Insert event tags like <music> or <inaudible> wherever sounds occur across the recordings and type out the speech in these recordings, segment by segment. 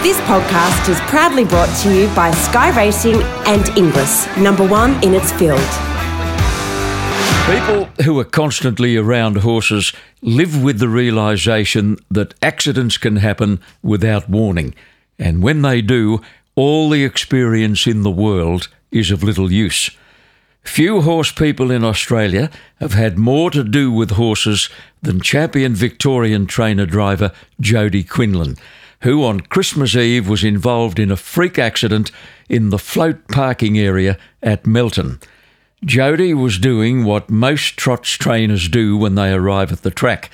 This podcast is proudly brought to you by Sky Racing and Inglis, number one in its field. People who are constantly around horses live with the realization that accidents can happen without warning. And when they do, all the experience in the world is of little use. Few horse people in Australia have had more to do with horses than champion Victorian trainer driver Jodi Quinlan, who on Christmas Eve was involved in a freak accident in the float parking area at Melton. Jodi was doing what most trots trainers do when they arrive at the track.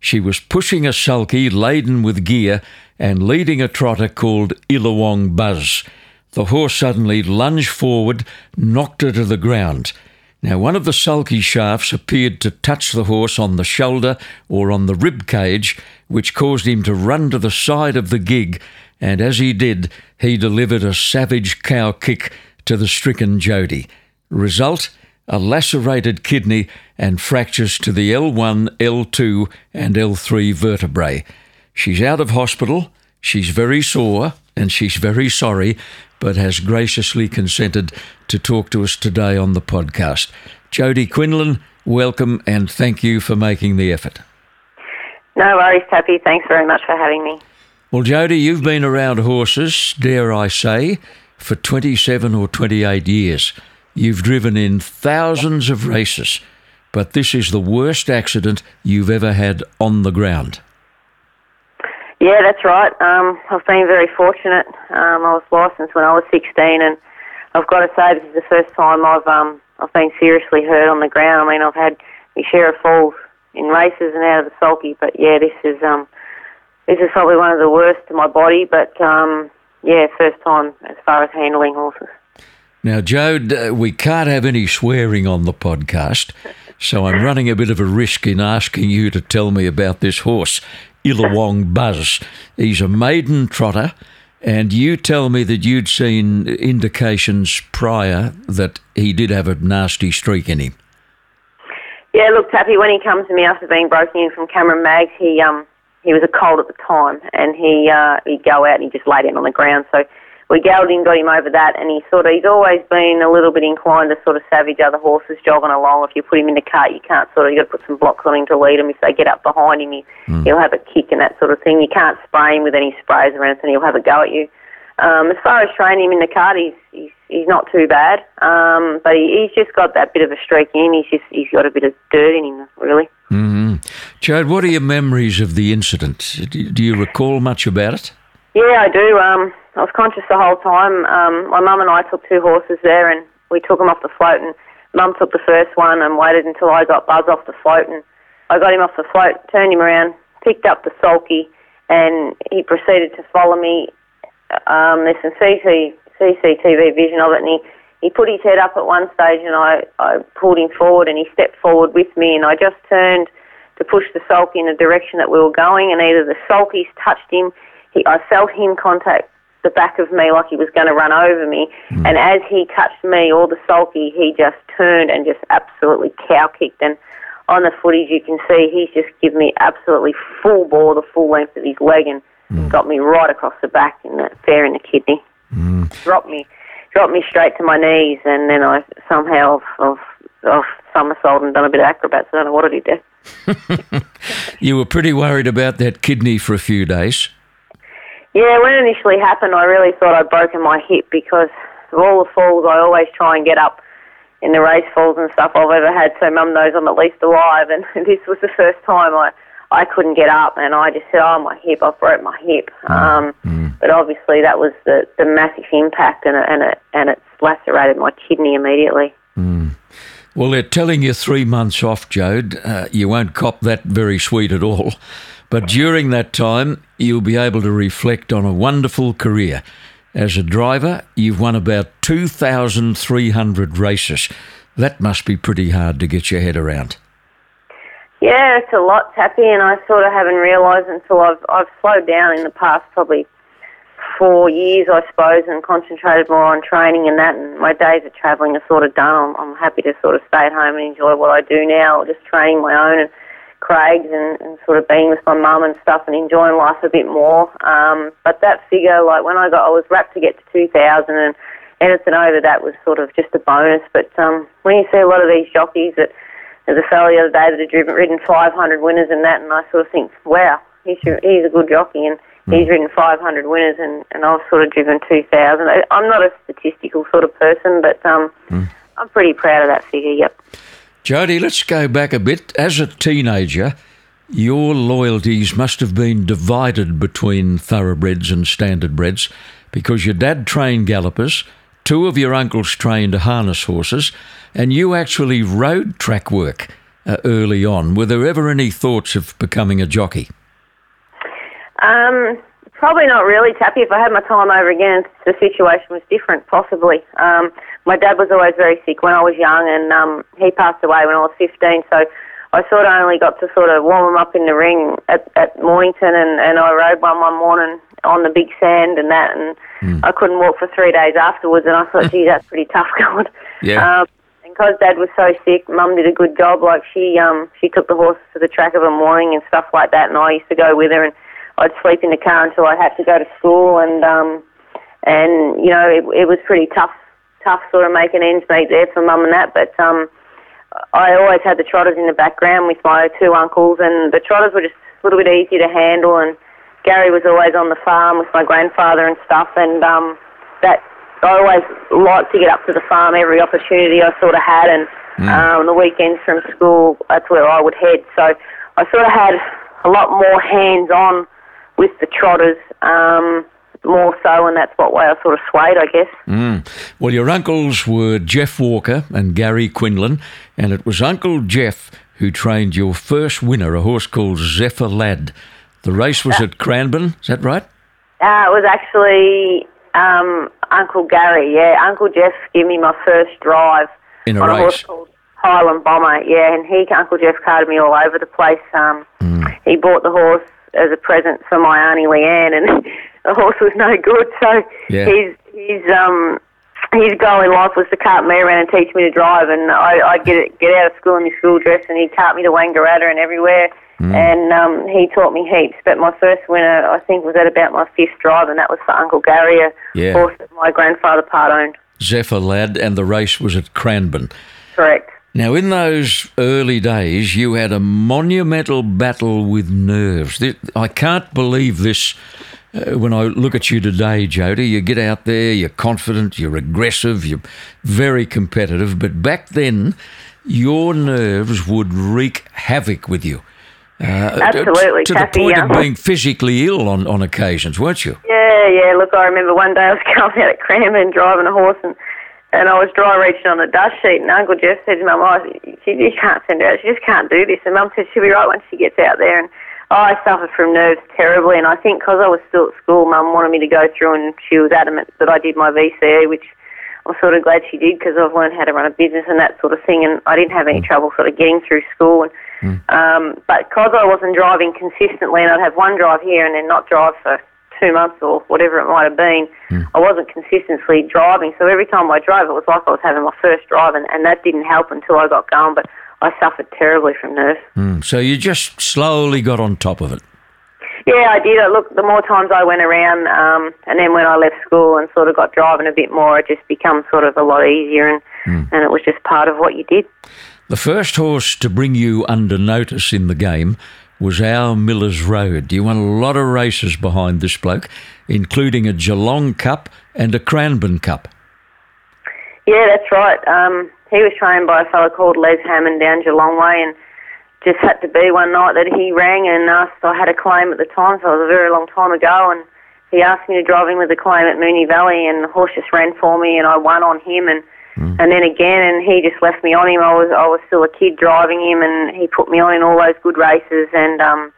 She was pushing a sulky laden with gear and leading a trotter called Illawong Buzz. The horse suddenly lunged forward, knocked her to the ground. Now, one of the sulky shafts appeared to touch the horse on the shoulder or on the rib cage, which caused him to run to the side of the gig, and as he did, he delivered a savage cow kick to the stricken Jodi. Result? A lacerated kidney and fractures to the L1, L2, and L3 vertebrae. She's out of hospital, she's very sore, and she's very sorry, but has graciously consented to talk to us today on the podcast. Jodi Quinlan, welcome and thank you for making the effort. No worries, Tappy. Thanks very much for having me. Well, Jodi, you've been around horses, dare I say, for 27 or 28 years. You've driven in thousands of races, but this is the worst accident you've ever had on the ground. Yeah, that's right. Um, I've been very fortunate. Um, I was licensed when I was 16, and I've got to say this is the first time I've um, I've been seriously hurt on the ground. I mean, I've had my share of falls in races and out of the sulky, but yeah, this is um, this is probably one of the worst to my body. But um, yeah, first time as far as handling horses. Now, Jode, uh, we can't have any swearing on the podcast, so I'm running a bit of a risk in asking you to tell me about this horse. Illawong Buzz. He's a maiden trotter, and you tell me that you'd seen indications prior that he did have a nasty streak in him. Yeah, look, Tappy, when he comes to me after being broken in from Cameron Mags, he um he was a cold at the time, and he uh, he'd go out and he just lay down on the ground. So we galled him, got him over that, and he sort of he's always been a little bit inclined to sort of savage other horses jogging along. If you put him in the cart, you can't sort of you got to put some blocks on him to lead him. If they get up behind him, he, mm. he'll have a kick and that sort of thing. You can't spray him with any sprays or anything. He'll have a go at you. Um, as far as training him in the cart, he's he's, he's not too bad, um, but he, he's just got that bit of a streak in him. He's just he's got a bit of dirt in him, really. Mm-hmm. Chad, what are your memories of the incident? Do, do you recall much about it? Yeah, I do. Um, I was conscious the whole time. Um, my mum and I took two horses there, and we took them off the float. And mum took the first one and waited until I got Buzz off the float, and I got him off the float, turned him around, picked up the sulky, and he proceeded to follow me. Um, there's some CC, CCTV vision of it, and he, he put his head up at one stage, and I, I pulled him forward, and he stepped forward with me, and I just turned to push the sulky in the direction that we were going, and either the sulkies touched him, he, I felt him contact the back of me like he was going to run over me. Mm. And as he touched me, all the sulky, he just turned and just absolutely cow kicked. And on the footage, you can see he's just given me absolutely full bore, the full length of his leg, and mm. got me right across the back in the fair in the kidney. Mm. Dropped me, dropped me straight to my knees, and then I somehow I've, I've, somersaulted and done a bit of acrobats. I don't know what I did there. <laughs> you were pretty worried about that kidney for a few days. Yeah, when it initially happened, I really thought I'd broken my hip because of all the falls I always try and get up in the race falls and stuff I've ever had. So mum knows I'm at least alive, and <laughs> this was the first time I I couldn't get up, and I just said, "Oh, my hip! I've broke my hip." Mm. Um, mm. But obviously, that was the the massive impact, and it, and it and it's lacerated my kidney immediately. Mm. Well, they're telling you three months off, Jode. Uh, you won't cop that very sweet at all. But during that time, you'll be able to reflect on a wonderful career. As a driver, you've won about 2,300 races. That must be pretty hard to get your head around. Yeah, it's a lot, Tappy, and I sort of haven't realised until I've I've slowed down in the past probably four years, I suppose, and concentrated more on training and that. And my days of travelling are sort of done. I'm, I'm happy to sort of stay at home and enjoy what I do now, just training my own. And Craigs and, and sort of being with my mum and stuff and enjoying life a bit more. Um, but that figure, like when I got, I was wrapped to get to 2,000 and anything over that was sort of just a bonus. But um, when you see a lot of these jockeys that, there's a fellow the other day that had driven, ridden 500 winners and that, and I sort of think, wow, he's, he's a good jockey and he's ridden 500 winners and, and I've sort of driven 2,000. I'm not a statistical sort of person, but um, mm. I'm pretty proud of that figure, yep. Jodi, let's go back a bit. As a teenager, your loyalties must have been divided between thoroughbreds and standardbreds because your dad trained gallopers, two of your uncles trained harness horses, and you actually rode track work uh, early on. Were there ever any thoughts of becoming a jockey? Um, probably not really, Tappy. If I had my time over again, the situation was different, possibly. Um, my dad was always very sick when I was young, and um, he passed away when I was 15. So I sort of only got to sort of warm him up in the ring at, at Mornington, and, and I rode one one morning on the big sand and that, and mm. I couldn't walk for three days afterwards. And I thought, <laughs> gee, that's pretty tough <laughs> going. Yeah. Um, and because Dad was so sick, Mum did a good job. Like she, um, she took the horses to the track of a morning and stuff like that, and I used to go with her, and I'd sleep in the car until I had to go to school, and um, and you know, it, it was pretty tough tough sort of making ends meet there for mum and that. But um, I always had the trotters in the background with my two uncles, and the trotters were just a little bit easier to handle. And Gary was always on the farm with my grandfather and stuff, and um, that I always liked to get up to the farm every opportunity I sort of had, and mm. um, the weekends from school, that's where I would head. So I sort of had a lot more hands on with the trotters. Um, more so, and that's what way I sort of swayed, I guess. Mm. Well, your uncles were Jeff Walker and Gary Quinlan, and it was Uncle Jeff who trained your first winner, a horse called Zephyr Lad. The race was uh, at Cranbourne, is that right? Uh, it was actually um, Uncle Gary, yeah. Uncle Jeff gave me my first drive in a on race. a horse called Highland Bomber, yeah, and he, Uncle Jeff, carted me all over the place. Um, mm. He bought the horse as a present for my auntie Leanne, and <laughs> the horse was no good. So yeah. his his um his goal in life was to cart me around and teach me to drive, and I, I'd get get out of school in my school dress, and he'd cart me to Wangaratta and everywhere. Mm. And um, he taught me heaps. But my first winner, I think, was at about my fifth drive, and that was for Uncle Gary, a yeah. horse that my grandfather part owned. Zephyr Lad, and the race was at Cranbourne. Correct. Now, in those early days, you had a monumental battle with nerves. I can't believe this uh, when I look at you today, Jodi. You get out there, you're confident, you're aggressive, you're very competitive. But back then, your nerves would wreak havoc with you. Uh, Absolutely, to Kathy, the point yeah. of being physically ill on, on occasions, weren't you? Yeah, yeah. Look, I remember one day I was <laughs> coming out at Cranbourne driving a horse and and I was dry reaching on the dust sheet, and Uncle Jeff said to Mum, oh, she, she can't send her out. She just can't do this. And Mum said she'll be right when she gets out there. And I suffered from nerves terribly. And I think because I was still at school, Mum wanted me to go through, and she was adamant that I did my VCE, which I'm sort of glad she did because I've learned how to run a business and that sort of thing. And I didn't have any mm. trouble sort of getting through school. And mm. um, but because I wasn't driving consistently, and I'd have one drive here and then not drive for two months or whatever it might have been, mm. I wasn't consistently driving. So every time I drove, it was like I was having my first drive, and, and that didn't help until I got going. But I suffered terribly from nerves. Mm. So you just slowly got on top of it. Yeah, I did. Look, the more times I went around, um, and then when I left school and sort of got driving a bit more, it just became sort of a lot easier, and mm. and it was just part of what you did. The first horse to bring you under notice in the game was our Miller's Road. You won a lot of races behind this bloke, including a Geelong Cup and a Cranbourne Cup. Yeah, that's right. Um, he was trained by a fellow called Les Hammond down Geelong Way, and just had to be one night that he rang and asked. I had a claim at the time, so it was a very long time ago, and he asked me to drive him with a claim at Moonee Valley, and the horse just ran for me, and I won on him, and Mm. And then again, and he just left me on him. I was I was still a kid driving him, and he put me on in all those good races. And um,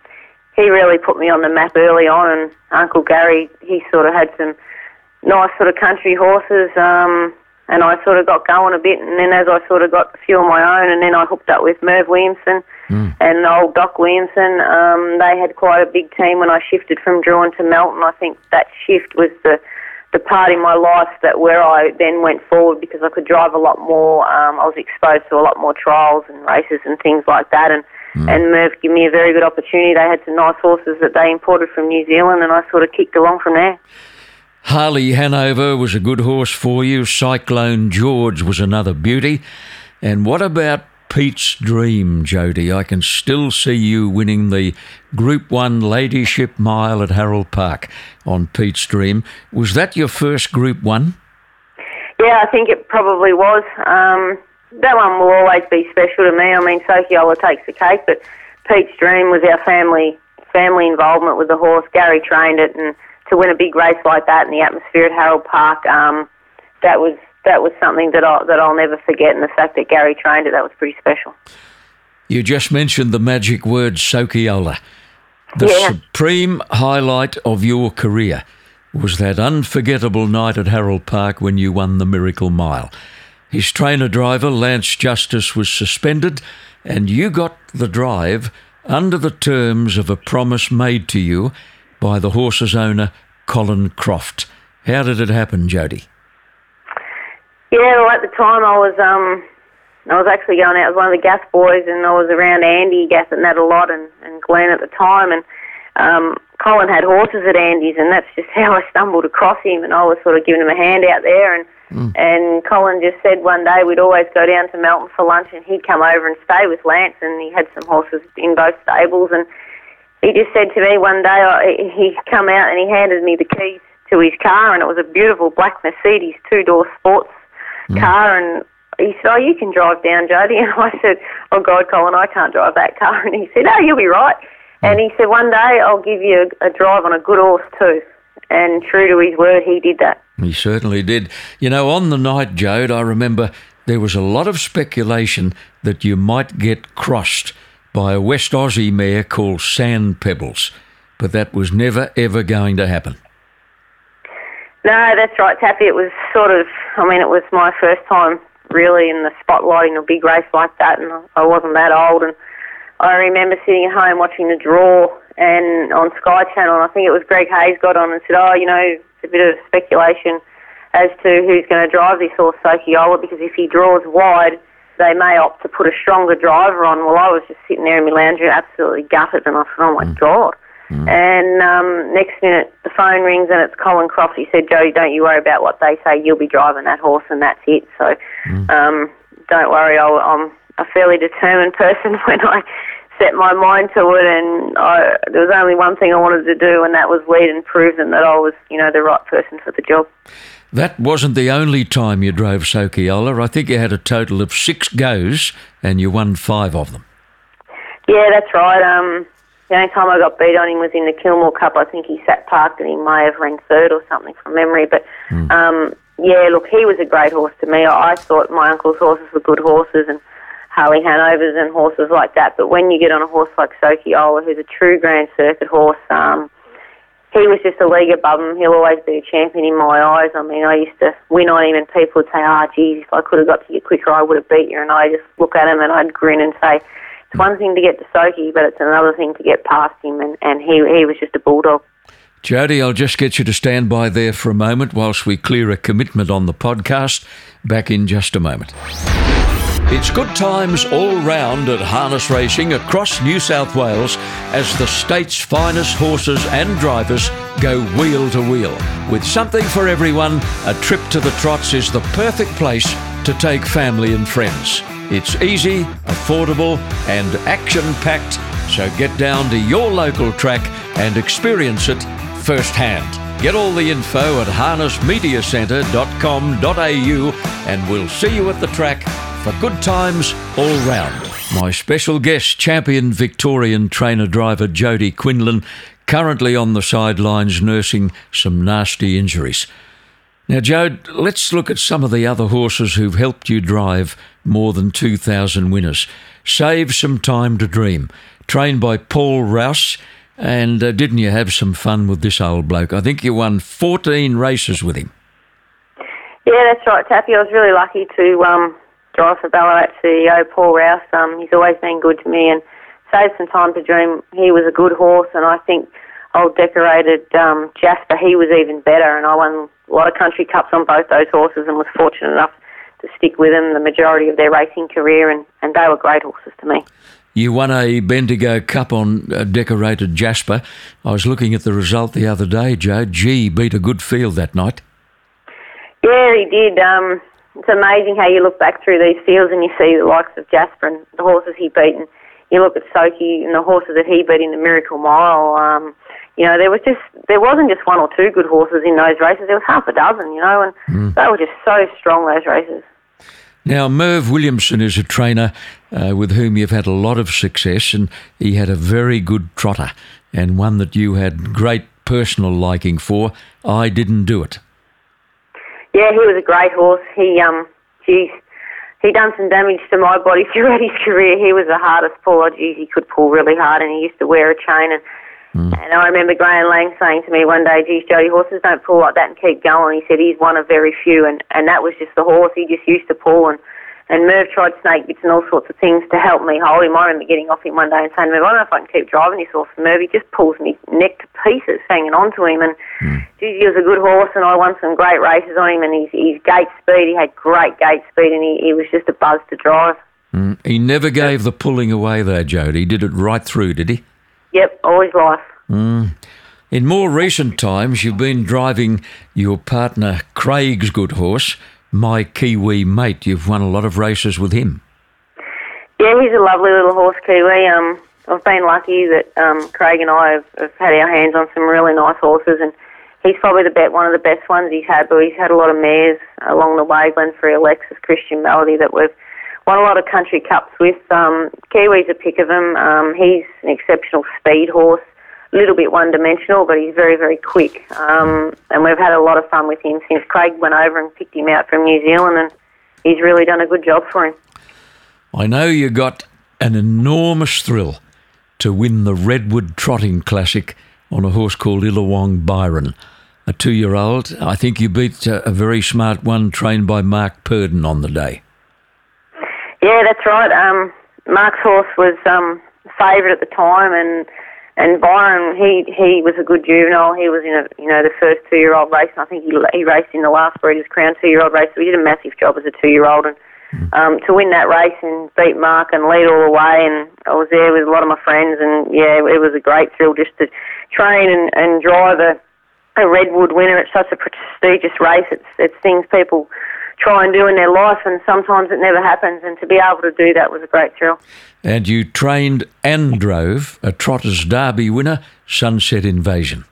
he really put me on the map early on. And Uncle Gary, he sort of had some nice sort of country horses. Um, and I sort of got going a bit, and then as I sort of got a few of my own, and then I hooked up with Merv Williamson mm. and old Doc Williamson. Um, they had quite a big team when I shifted from Drouin to Melton. I think that shift was the the part in my life that where I then went forward because I could drive a lot more. Um, I was exposed to a lot more trials and races and things like that, and Mm. And Merv gave me a very good opportunity. They had some nice horses that they imported from New Zealand, and I sort of kicked along from there. Harley Hanover was a good horse for you. Cyclone George was another beauty. And what about Pete's Dream, Jodi? I can still see you winning the Group 1 Ladyship Mile at Harold Park on Pete's Dream. Was that your first Group 1? Yeah, I think it probably was. Um, that one will always be special to me. I mean, Sokyola takes the cake, but Pete's Dream was our family family involvement with the horse. Gary trained it, and to win a big race like that in the atmosphere at Harold Park, um, that was that was something that I that I'll never forget. And the fact that Gary trained it, that was pretty special. You just mentioned the magic word Sokyola. The yeah. supreme highlight of your career was that unforgettable night at Harold Park when you won the Miracle Mile. His trainer driver, Lance Justice, was suspended, and you got the drive under the terms of a promise made to you by the horse's owner, Colin Croft. How did it happen, Jodi? Yeah, well, at the time I was um, I was actually going out with one of the Gath boys, and I was around Andy gassing that a lot, and, and Glenn at the time, and um, Colin had horses at Andy's, and that's just <laughs> how I stumbled across him, and I was sort of giving him a hand out there, and mm. and Colin just said one day we'd always go down to Melton for lunch, and he'd come over and stay with Lance, and he had some horses in both stables, and he just said to me one day, I, he come out and he handed me the keys to his car, and it was a beautiful black Mercedes two door sports mm. car, and he said, "Oh, you can drive down, Jodi." <laughs> And I said, "Oh God, Colin, I can't drive that car." <laughs> And he said, "Oh, you'll be right." And he said, one day I'll give you a, a drive on a good horse too. And true to his word, he did that. He certainly did. You know, on the night, Jode, I remember there was a lot of speculation that you might get crossed by a West Aussie mare called Sand Pebbles, but that was never ever going to happen. No, that's right, Taffy. It was sort of, I mean, it was my first time really in the spotlight in a big race like that, and I wasn't that old. And I remember sitting at home watching the draw and on Sky Channel, and I think it was Greg Hayes got on and said, "Oh, you know, it's a bit of speculation as to who's going to drive this horse, Sokyola, because if he draws wide, they may opt to put a stronger driver on." Well, I was just sitting there in my lounge room, absolutely gutted, and I thought, "Oh my mm. god." Mm. And um, next minute, the phone rings and it's Colin Croft. He said, Jodi, don't you worry about what they say. You'll be driving that horse, and that's it. So mm. um, don't worry. I'll, I'm a fairly determined <laughs> person when I set my mind to it, and I, there was only one thing I wanted to do, and that was lead and prove them that I was, you know, the right person for the job. That wasn't the only time you drove Sokyola. I think you had a total of six goes, and you won five of them. Yeah, that's right. Um, the only time I got beat on him was in the Kilmore Cup. I think he sat parked and he may have ran third or something from memory. But mm. um, yeah, look, he was a great horse to me. I, I thought my uncle's horses were good horses, and Harley Hanovers and horses like that. But when you get on a horse like Sokyola, who's a true Grand Circuit horse, um, he was just a league above him. He'll always be a champion in my eyes. I mean, I used to win on him, and people would say, "Ah, oh, geez, if I could have got to you quicker, I would have beat you." And I just look at him and I'd grin and say, "It's one thing to get to Soki, but it's another thing to get past him." And, and he he was just a bulldog. Jodi, I'll just get you to stand by there for a moment whilst we clear a commitment on the podcast. Back in just a moment. It's good times all round at harness racing across New South Wales as the state's finest horses and drivers go wheel to wheel. With something for everyone, a trip to the trots is the perfect place to take family and friends. It's easy, affordable, and action packed, so get down to your local track and experience it firsthand. Get all the info at harnessmediacentre.com.au and we'll see you at the track for good times all round. My special guest, champion Victorian trainer driver Jodi Quinlan, currently on the sidelines nursing some nasty injuries. Now, Joe, let's look at some of the other horses who've helped you drive more than 2,000 winners. Save Some Time to Dream, trained by Paul Rouse. And uh, didn't you have some fun with this old bloke? I think you won 14 races with him. Yeah, that's right, Taffy. I was really lucky to um, drive for Ballarat CEO Paul Rouse. Um, he's always been good to me and saved some time to dream. He was a good horse, and I think old decorated um, Jasper, he was even better. And I won a lot of country cups on both those horses and was fortunate enough to stick with them the majority of their racing career, and, and they were great horses to me. You won a Bendigo Cup on a decorated Jasper. I was looking at the result the other day, Joe. G beat a good field that night. Yeah, he did. Um, it's amazing how you look back through these fields and you see the likes of Jasper and the horses he beat, and you look at Soki and the horses that he beat in the Miracle Mile. Um, you know, there was just there wasn't just one or two good horses in those races. There was half a dozen, you know, and mm. they were just so strong those races. Now, Merv Williamson is a trainer uh, with whom you've had a lot of success, and he had a very good trotter and one that you had great personal liking for. I didn't do it. Yeah, he was a great horse. He, um, geez, he done some damage to my body <laughs> throughout his career. He was the hardest puller. Geez, he could pull really hard, and he used to wear a chain and Mm. And I remember Gavin Lang saying to me one day, geez, Jodi, horses don't pull like that and keep going. He said he's one of very few, and, and that was just the horse. He just used to pull, and, and Merv tried snake bits and all sorts of things to help me hold him. I remember getting off him one day and saying, Merv, I don't know if I can keep driving this horse. Merv, he just pulls me neck to pieces hanging on to him, and mm. geez, he was a good horse, and I won some great races on him, and his, his gate speed, he had great gate speed, and he, he was just a buzz to drive. Mm. He never gave the pulling away there, Jodi. He did it right through, did he? Yep, always life. Mm. In more recent times, you've been driving your partner Craig's good horse, My Kiwi Mate. You've won a lot of races with him. Yeah, he's a lovely little horse, Kiwi. Um, I've been lucky that um, Craig and I have, have had our hands on some really nice horses, and he's probably the best, one of the best ones he's had. But he's had a lot of mares along the way, Glenfrey Alexis, Christian Melody, that we've won a lot of country cups with. Um, Kiwi's a pick of him. Um, he's an exceptional speed horse a little bit one dimensional, but he's very, very quick. Um, and we've had a lot of fun with him since Craig went over and picked him out from New Zealand, and he's really done a good job for him. I know you got an enormous thrill to win the Redwood Trotting Classic on a horse called Illawong Byron, a two year old. I think you beat a, very smart one trained by Mark Purdon on the day. Yeah, that's right. Um, Mark's horse was um, favourite at the time, and and Byron, he he was a good juvenile. He was in a you know the first two year old race, and I think he he raced in the last Breeders' Crown two year old race. So he did a massive job as a two year old, and um, to win that race and beat Mark and lead all the way. And I was there with a lot of my friends, and yeah, it was a great thrill just to train and and drive a a Redwood winner. It's such a prestigious race. It's it's things people try and do in their life, and sometimes it never happens. And to be able to do that was a great thrill. And you trained and drove a Trotters Derby winner, Sunset Invasion.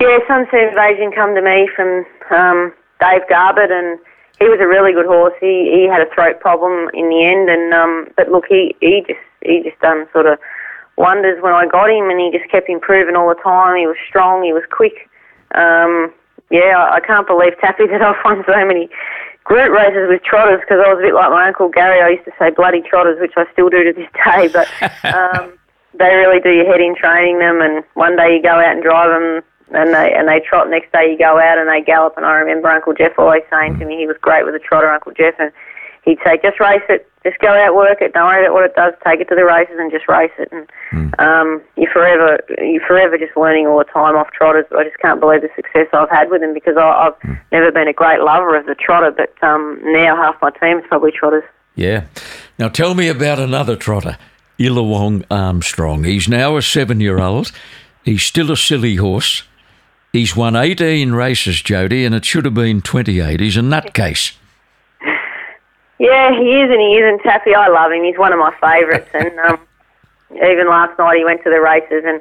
Yeah, Sunset Invasion come to me from um, Dave Garbett, and he was a really good horse. He he had a throat problem in the end, and um, but look, he he just he just done sort of wonders when I got him, and he just kept improving all the time. He was strong, he was quick. Um, yeah, I, can't believe Taffy that I've won so many group races with trotters because I was a bit like my uncle Gary. I used to say bloody trotters, which I still do to this day. But <laughs> um, they really do your head in training them, and one day you go out and drive them, and they and they trot. Next day you go out and they gallop. And I remember Uncle Jeff always saying to me, he was great with a trotter, Uncle Jeff, and he'd say, just race it, just go out, work it, don't worry about what it does, take it to the races and just race it. And mm. um, you're forever, you're forever just learning all the time off trotters. I just can't believe the success I've had with them because I, have mm. never been a great lover of the trotter, but um, now half my team's probably trotters. Yeah. Now tell me about another trotter, Illawong Armstrong. He's now a seven-year-old. He's still a silly horse. He's won 18 races, Jodi, and it should have been 28. He's a nutcase. Yeah, he is and he isn't. Taffy, I love him. He's one of my favourites. <laughs> and um, even last night he went to the races and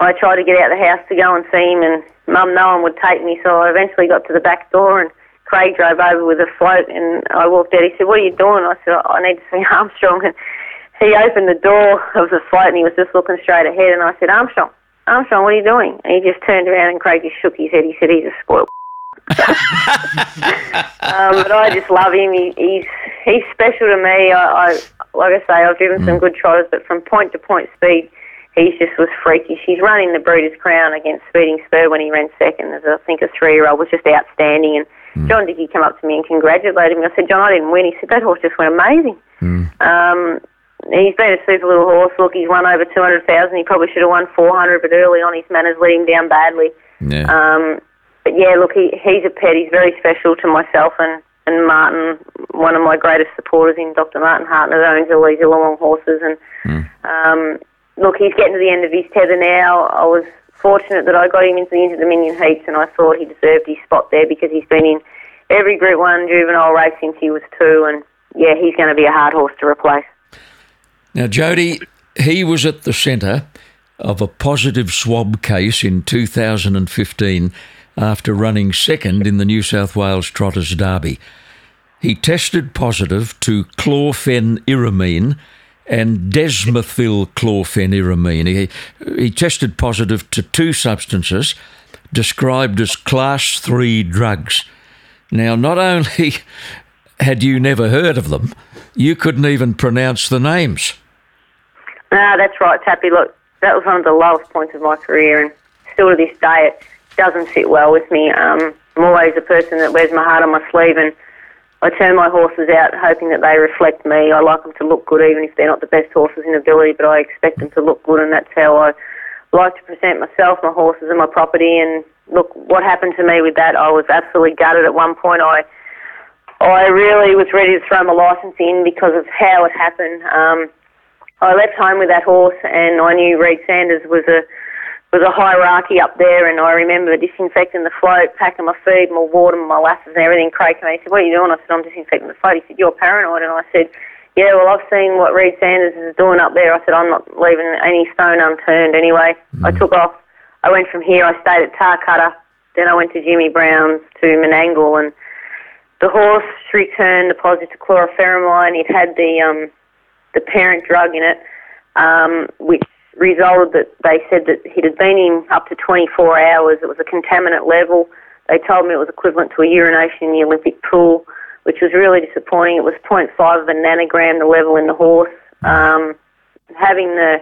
I tried to get out of the house to go and see him and Mum, no one would take me. So I eventually got to the back door and Craig drove over with a float and I walked out. He said, what are you doing? I said, I need to see <laughs> Armstrong. And he opened the door of the float and he was just looking straight ahead. And I said, Armstrong, Armstrong, what are you doing? And he just turned around and Craig just shook his head. He said, he's a spoiled um, but I just love him. He, he's he's special to me. I, I like I say, I've driven mm. some good trotters, but from point to point speed, he just was freakish. He's running the Breeders' Crown against Speeding Spur when he ran second as I think a three year old was just outstanding. And mm. John Dickey came up to me and congratulated me. I said, John, I didn't win. He said that horse just went amazing. Mm. Um, he's been a super little horse. Look, he's won over two hundred thousand. He probably should have won four hundred, but early on his manners let him down badly. Yeah. Um, but yeah, look, he he's a pet. He's very special to myself and and Martin, one of my greatest supporters in Dr. Martin Hartner, that owns all these Illawong horses. And mm. um, look, he's getting to the end of his tether now. I was fortunate that I got him into the Inter Dominion heats, and I thought he deserved his spot there because he's been in every Group One juvenile race since he was two, and yeah, he's going to be a hard horse to replace. Now, Jodi, he was at the centre of a positive swab case in 2015 after running second in the New South Wales Trotters Derby. He tested positive to chlorpheniramine and desmethylchlorpheniramine. He, he tested positive to two substances described as class 3 drugs. Now, not only <laughs> had you never heard of them, you couldn't even pronounce the names. Ah, that's right, Tappy. Look, that was one of the lowest points of my career, and still to this day, it doesn't sit well with me. Um, I'm always a person that wears my heart on my sleeve, and I turn my horses out hoping that they reflect me. I like them to look good, even if they're not the best horses in ability, but I expect them to look good, and that's how I like to present myself, my horses, and my property. And look, what happened to me with that, I was absolutely gutted at one point. I I really was ready to throw my licence in because of how it happened. Um, I left home with that horse, and I knew Reid Sanders was a was a hierarchy up there, and I remember disinfecting the float, packing my feed, my water, my molasses, and everything. Craig came in, he said, "What are you doing?" I said, "I'm disinfecting the float." He said, "You're paranoid," and I said, "Yeah, well, I've seen what Reid Sanders is doing up there." I said, "I'm not leaving any stone unturned." Anyway, mm. I took off. I went from here. I stayed at Tarcutta. Then I went to Jimmy Brown's to Menangle, and the horse returned a positive chlorpheramine. It had the um, the parent drug in it, um, which resulted that they said that it had been in up to 24 hours. It was a contaminant level. They told me it was equivalent to a urination in the Olympic pool, which was really disappointing. It was 0.5 of a nanogram, the level in the horse. Um, having the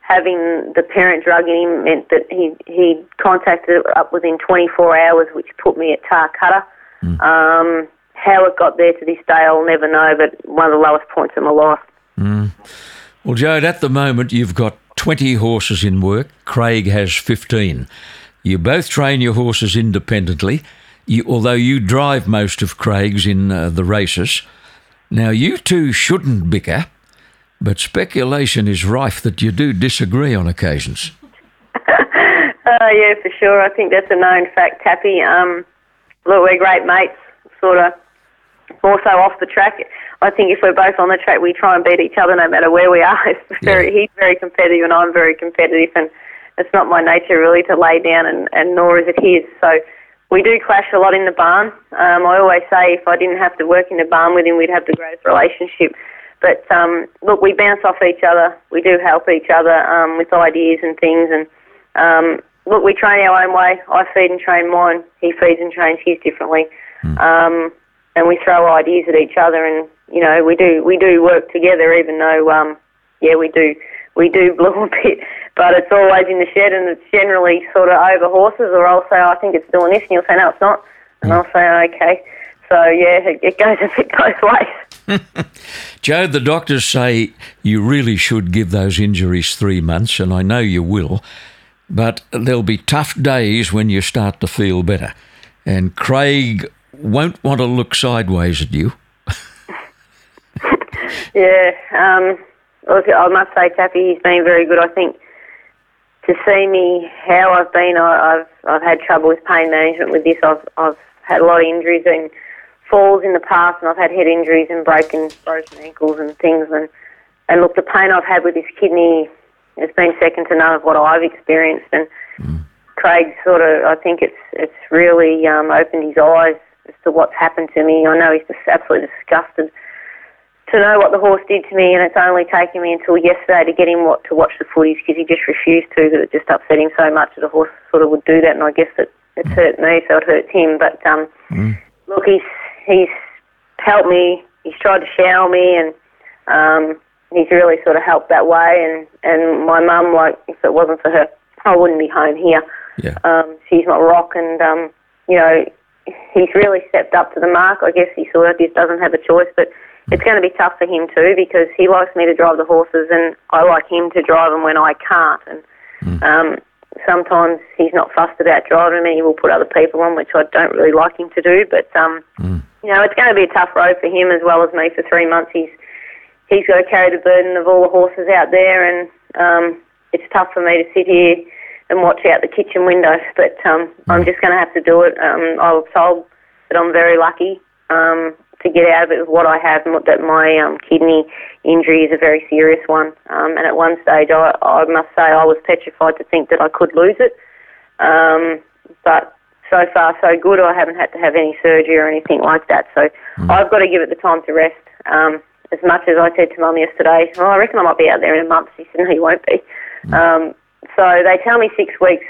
having the parent drug in him meant that he he contacted it up within 24 hours, which put me at Tarcutta. Mm. Um, how it got there to this day, I'll never know, but one of the lowest points in my life. Mm. Well, Jode, at the moment you've got 20 horses in work. Craig has 15. You both train your horses independently, you, although you drive most of Craig's in uh, the races. Now, you two shouldn't bicker, but speculation is rife that you do disagree on occasions. uh, <laughs> yeah, for sure. I think that's a known fact, Tappy. Um, look, we're great mates, sort of more so off the track. I think if we're both on the track, we try and beat each other no matter where we are. <laughs> very, yeah. He's very competitive and I'm very competitive, and it's not my nature really to lay down, and, and nor is it his. So we do clash a lot in the barn. Um, I always say if I didn't have to work in the barn with him, we'd have the greatest relationship. But um, look, we bounce off each other. We do help each other um, with ideas and things. And um, look, we train our own way. I feed and train mine. He feeds and trains his differently. Mm. Um, and we throw ideas at each other, and you know we do we do work together, even though um, yeah we do we do <laughs> blow a bit, but it's always in the shed, and it's generally sort of over horses, or I'll say I think it's doing this, and you'll say no, it's not, and I'll say okay. So yeah, it, it goes <laughs> a bit both ways. <laughs> Joe, the doctors say you really should give those injuries three months, and I know you will, but there'll be tough days when you start to feel better. And Craig won't want to look sideways at you. Yeah, um, I must say, Taffy, he's been very good. I think to see me how I've been, I, have I've had trouble with pain management with this. I've I've had a lot of injuries and falls in the past, and I've had head injuries and broken broken ankles and things. And and look, the pain I've had with this kidney has been second to none of what I've experienced. And mm. Craig sort of, I think it's it's really um, opened his eyes as to what's happened to me. I know he's just absolutely disgusted to know what the horse did to me, and it's only taken me until yesterday to get him what to watch the footies because he just refused to. That it just upset him so much that a horse sort of would do that, and I guess that it's hurt me, so it hurt him. But um, mm. look, he's he's helped me. He's tried to shower me, and um, he's really sort of helped that way. And and my mum, like if it wasn't for her, I wouldn't be home here. Yeah. Um, she's my rock, and um, you know he's really stepped up to the mark. I guess he sort of just doesn't have a choice, but it's going to be tough for him too because he likes me to drive the horses and I like him to drive them when I can't. And mm. um, sometimes he's not fussed about driving me. He will put other people on, which I don't really like him to do. But um, mm. you know, it's going to be a tough road for him as well as me for three months. He's he's got to carry the burden of all the horses out there, and um, it's tough for me to sit here and watch out the kitchen window. But um, mm. I'm just going to have to do it. Um, I was told that I'm very lucky um, to get out of it with what I have, and that my um, kidney injury is a very serious one. Um, and at one stage, I, I must say, I was petrified to think that I could lose it. Um, but so far, so good. I haven't had to have any surgery or anything like that. So mm. I've got to give it the time to rest. Um, as much as I said to Mum yesterday, well, I reckon I might be out there in a month. She said, no, you won't be. Mm. Um, so they tell me six weeks,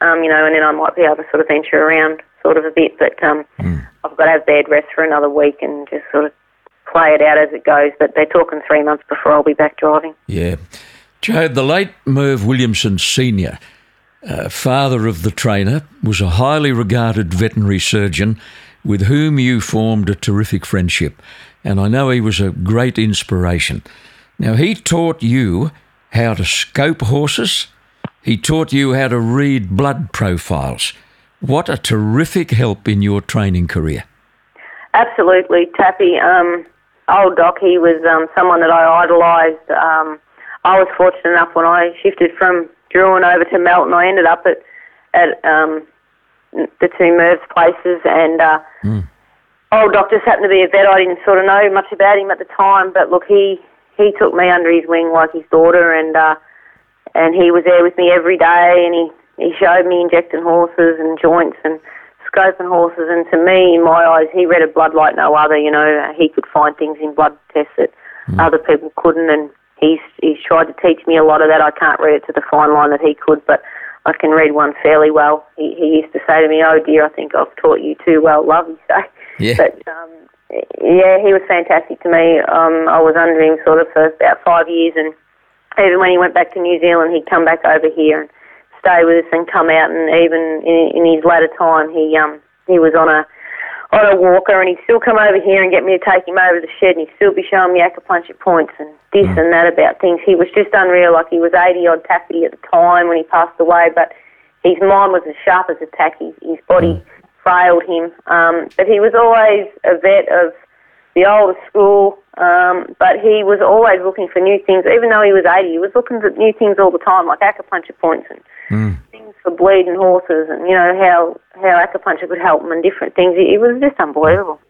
um, you know, and then I might be able to sort of venture around sort of a bit. But um, mm. I've got to have bed rest for another week and just sort of play it out as it goes. But they're talking three months before I'll be back driving. Yeah. Joe, the late Merv Williamson Sr., uh, father of the trainer, was a highly regarded veterinary surgeon with whom you formed a terrific friendship and I know he was a great inspiration. Now, he taught you how to scope horses, he taught you how to read blood profiles. What a terrific help in your training career. Absolutely, Tappy. Um, old Doc, he was um, someone that I idolised. Um, I was fortunate enough when I shifted from Drouin over to Melton, I ended up at, at um, the two Mervs places and uh, mm old doc just happened to be a vet. I didn't sort of know much about him at the time, but look, he he took me under his wing like his daughter, and uh, and he was there with me every day, and he he showed me injecting horses and joints and scoping horses, and to me, in my eyes, he read a blood like no other. You know, he could find things in blood tests that mm. other people couldn't, and he's he's tried to teach me a lot of that. I can't read it to the fine line that he could, but I can read one fairly well. He, he used to say to me, "Oh dear, I think I've taught you too well, love." He <laughs> say. Yeah. But um, yeah, he was fantastic to me. Um, I was under him sort of for about five years, and even when he went back to New Zealand, he'd come back over here and stay with us and come out. And even in, in his latter time, he um, he was on a on a walker, and he'd still come over here and get me to take him over the shed, and he'd still be showing me acupuncture points and this mm. and that about things. He was just unreal. Like he was 80 odd taffy at the time when he passed away, but his mind was as sharp as a tack. His, his body. Mm failed him. Um, but he was always a vet of the old school, um, but he was always looking for new things. Even though he was 80, he was looking for new things all the time, like acupuncture points and mm. things for bleeding horses and, you know, how, how acupuncture could help them and different things. It was just unbelievable.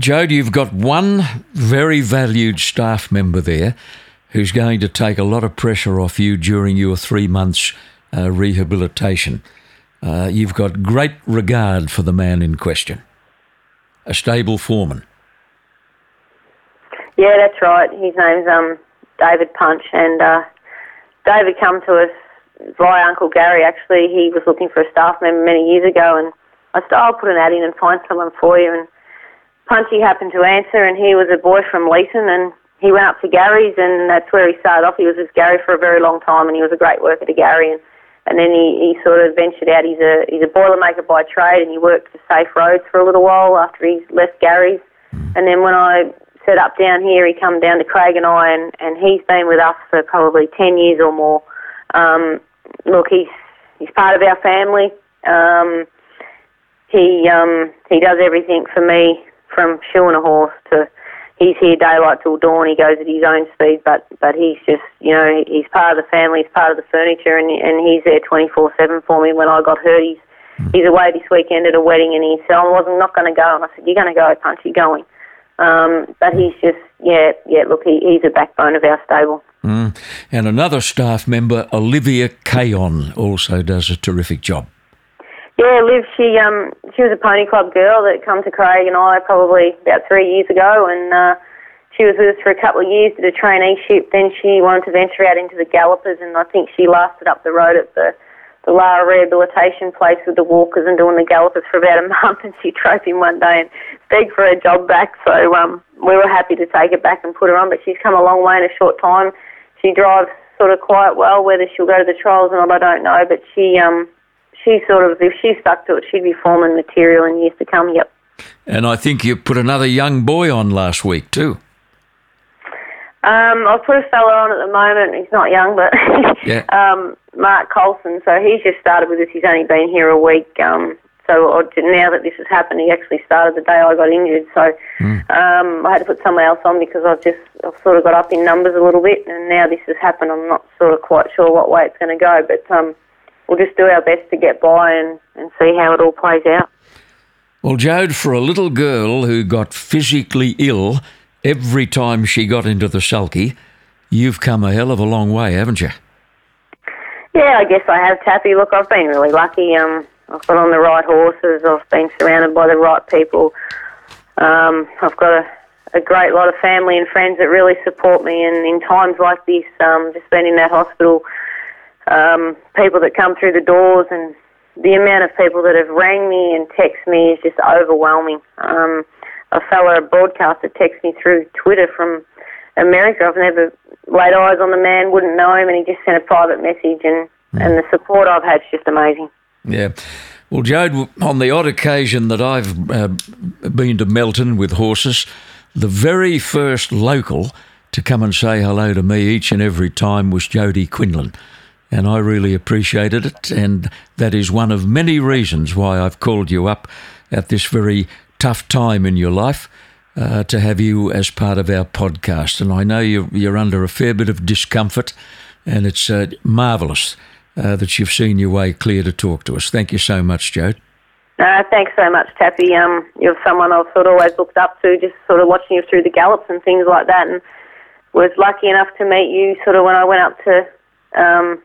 Jode, you've got one very valued staff member there who's going to take a lot of pressure off you during your three months uh, rehabilitation. Uh, you've got great regard for the man in question, a stable foreman. Yeah, that's right. His name's um, David Punch, and uh, David come to us via Uncle Gary. Actually, he was looking for a staff member many years ago, and I said, "I'll put an ad in and find someone for you." And Punchy happened to answer, and he was a boy from Leeton, and he went up to Gary's, and that's where he started off. He was with Gary for a very long time, and he was a great worker to Gary. And and then he, he sort of ventured out. He's a he's a boilermaker by trade, and he worked for Safe Roads for a little while after he left Gary's. And then when I set up down here, he come down to Craig and I, and, and he's been with us for probably ten years or more. Um, look, he's he's part of our family. Um, he um, he does everything for me, from shoeing a horse to he's here daylight till dawn. He goes at his own speed, but but he's just you know he's part of the family, he's part of the furniture, and and he's there twenty four seven for me. When I got hurt, he's he's away this weekend at a wedding, and he said I wasn't not going to go, and I said you're going to go, Punch, you're going. Um, but he's just yeah yeah look he, he's a backbone of our stable. Mm. And another staff member, Olivia Kayon, also does a terrific job. Yeah, Liv, she um she was a pony club girl that come to Craig and I probably about three years ago, and uh, she was with us for a couple of years, did a traineeship. Then she wanted to venture out into the gallopers, and I think she lasted up the road at the the Lara rehabilitation place with the walkers and doing the gallopers for about a <laughs> month. And she drove in one day and begged for her job back. So um, we were happy to take her back and put her on. But she's come a long way in a short time. She drives sort of quite well. Whether she'll go to the trials or not, I don't know. But she um she sort of, if she stuck to it, she'd be forming material in years to come. Yep. And I think you put another young boy on last week too. Um, I've put a fella on at the moment. He's not young, but <laughs> Yeah. um, Mark Colson. So he's just started with us. He's only been here a week. Um, so now that this has happened, he actually started the day I got injured. So um, I had to put someone else on because I've just I've sort of got up in numbers a little bit, and now this has happened. I'm not sort of quite sure what way it's going to go, but um, we'll just do our best to get by and, and see how it all plays out. Well, Jode, for a little girl who got physically ill every time she got into the sulky, you've come a hell of a long way, haven't you? Yeah, I guess I have, Tappy. Look, I've been really lucky. Um, I've got on the right horses. I've been surrounded by the right people. Um, I've got a, a great lot of family and friends that really support me. And in times like this, um, just being in that hospital, um, people that come through the doors and the amount of people that have rang me and text me is just overwhelming. Um, a fellow broadcaster texted me through Twitter from America. I've never laid eyes on the man, wouldn't know him, and he just sent a private message, and, and the support I've had is just amazing. Yeah. Well, Jode, on the odd occasion that I've uh, been to Melton with horses, the very first local to come and say hello to me each and every time was Jodi Quinlan. And I really appreciated it. And that is one of many reasons why I've called you up at this very tough time in your life uh, to have you as part of our podcast. And I know you're, you're under a fair bit of discomfort, and it's uh, marvellous uh, that you've seen your way clear to talk to us. Thank you so much, Joe. Uh, thanks so much, Tappy. Um, you're someone I've sort of always looked up to, just sort of watching you through the gallops and things like that, and was lucky enough to meet you sort of when I went up to um,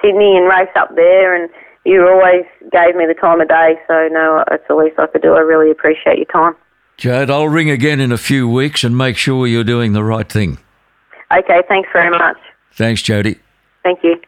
Sydney and raced up there, and you always gave me the time of day. So no, it's the least I could do. I really appreciate your time. Jode, I'll ring again in a few weeks and make sure you're doing the right thing. Okay, thanks very much. Thanks, Jodi. Thank you.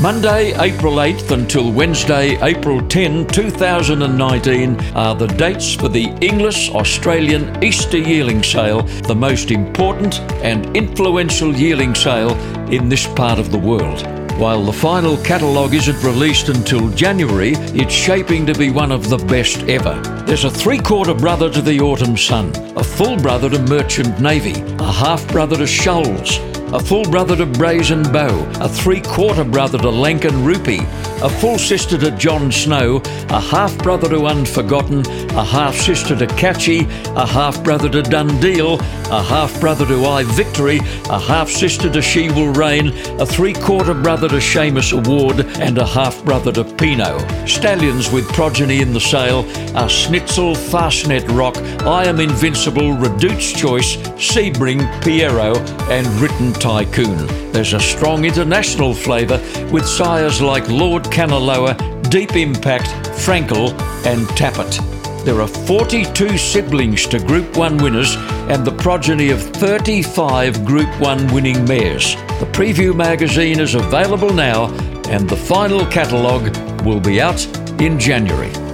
Monday, April 8th until Wednesday, April 10, 2019 are the dates for the Inglis Australian Easter Yearling Sale, the most important and influential yearling sale in this part of the world. While the final catalogue isn't released until January, it's shaping to be one of the best ever. There's a three quarter brother to the Autumn Sun, a full brother to Merchant Navy, a half brother to Shoals, a full brother to Brazen Beau, a three quarter brother to Lankan Rupee, a full sister to John Snow, a half brother to Unforgotten, a half sister to Catchy, a half brother to Dundeel, a half brother to I Victory, a half sister to She Will Reign, a three quarter brother to Shamus Award, and a half brother to Pino. Stallions with progeny in the sale are Schnitzel, Fastnet Rock, I Am Invincible, Redoute's Choice, Sebring, Pierro, and Written Tycoon. There's a strong international flavour with sires like Lord Kanaloa, Deep Impact, Frankel, and Tapit. There are 42 siblings to Group 1 winners and the progeny of 35 Group 1 winning mares. The preview magazine is available now and the final catalogue will be out in January.